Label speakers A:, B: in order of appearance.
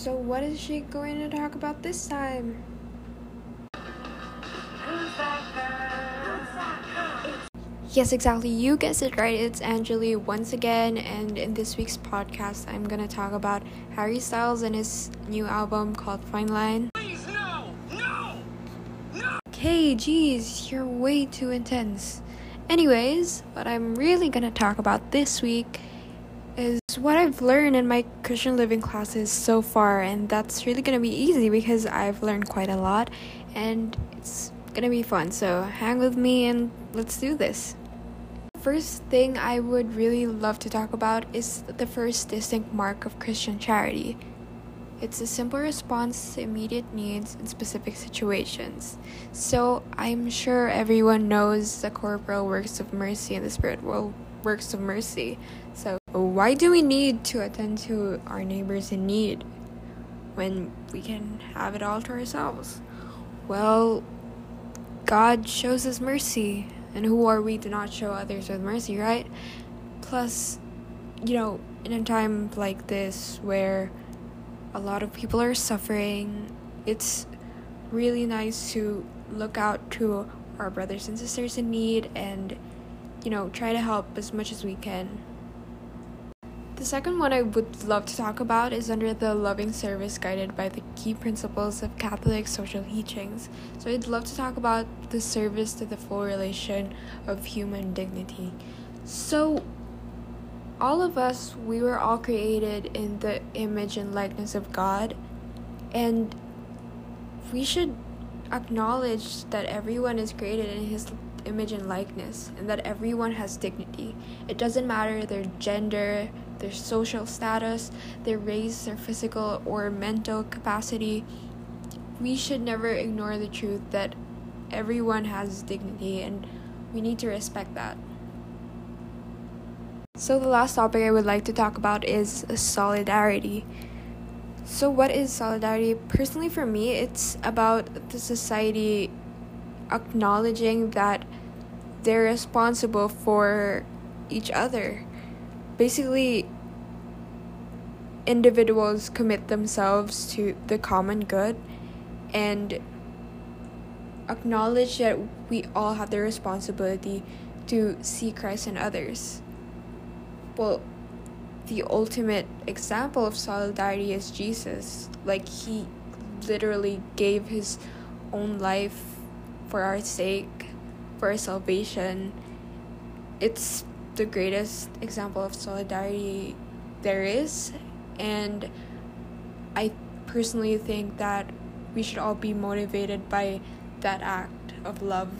A: So, what is she going to talk about this time? Yes, exactly. You guessed it right. It's Angeli once again, and in this week's podcast, I'm gonna talk about Harry Styles and his new album called Fine Line.
B: Please, no! No! No!
A: Okay, geez, you're way too intense. Anyways, what I'm really gonna talk about this week what I've learned in my Christian living classes so far, and that's really gonna be easy because I've learned quite a lot, and it's gonna be fun. So hang with me and let's do this. First thing I would really love to talk about is the first distinct mark of Christian charity. It's a simple response to immediate needs in specific situations. So, I'm sure everyone knows the corporal works of mercy and the spiritual works of mercy. So, why do we need to attend to our neighbors in need when we can have it all to ourselves? Well, God shows us mercy and who are we to not show others with mercy, right? Plus, you know, in a time like this where a lot of people are suffering, it's really nice to look out to our brothers and sisters in need and, you know, try to help as much as we can. The second one I would love to talk about is under the loving service guided by the key principles of Catholic social teachings. So I'd love to talk about the service to the full relation of human dignity. So all of us, we were all created in the image and likeness of God, and we should acknowledge that everyone is created in His image and likeness, and that everyone has dignity. It doesn't matter their gender, their social status, their race, their physical or mental capacity. We should never ignore the truth that everyone has dignity and we need to respect that. So, the last topic I would like to talk about is solidarity. So, what is solidarity? Personally, for me, it's about the society acknowledging that they're responsible for each other basically individuals commit themselves to the common good and acknowledge that we all have the responsibility to see Christ in others. Well, the ultimate example of solidarity is Jesus. Like, he literally gave his own life for our sake, for our salvation. It's the greatest example of solidarity there is. And I personally think that we should all be motivated by that act of love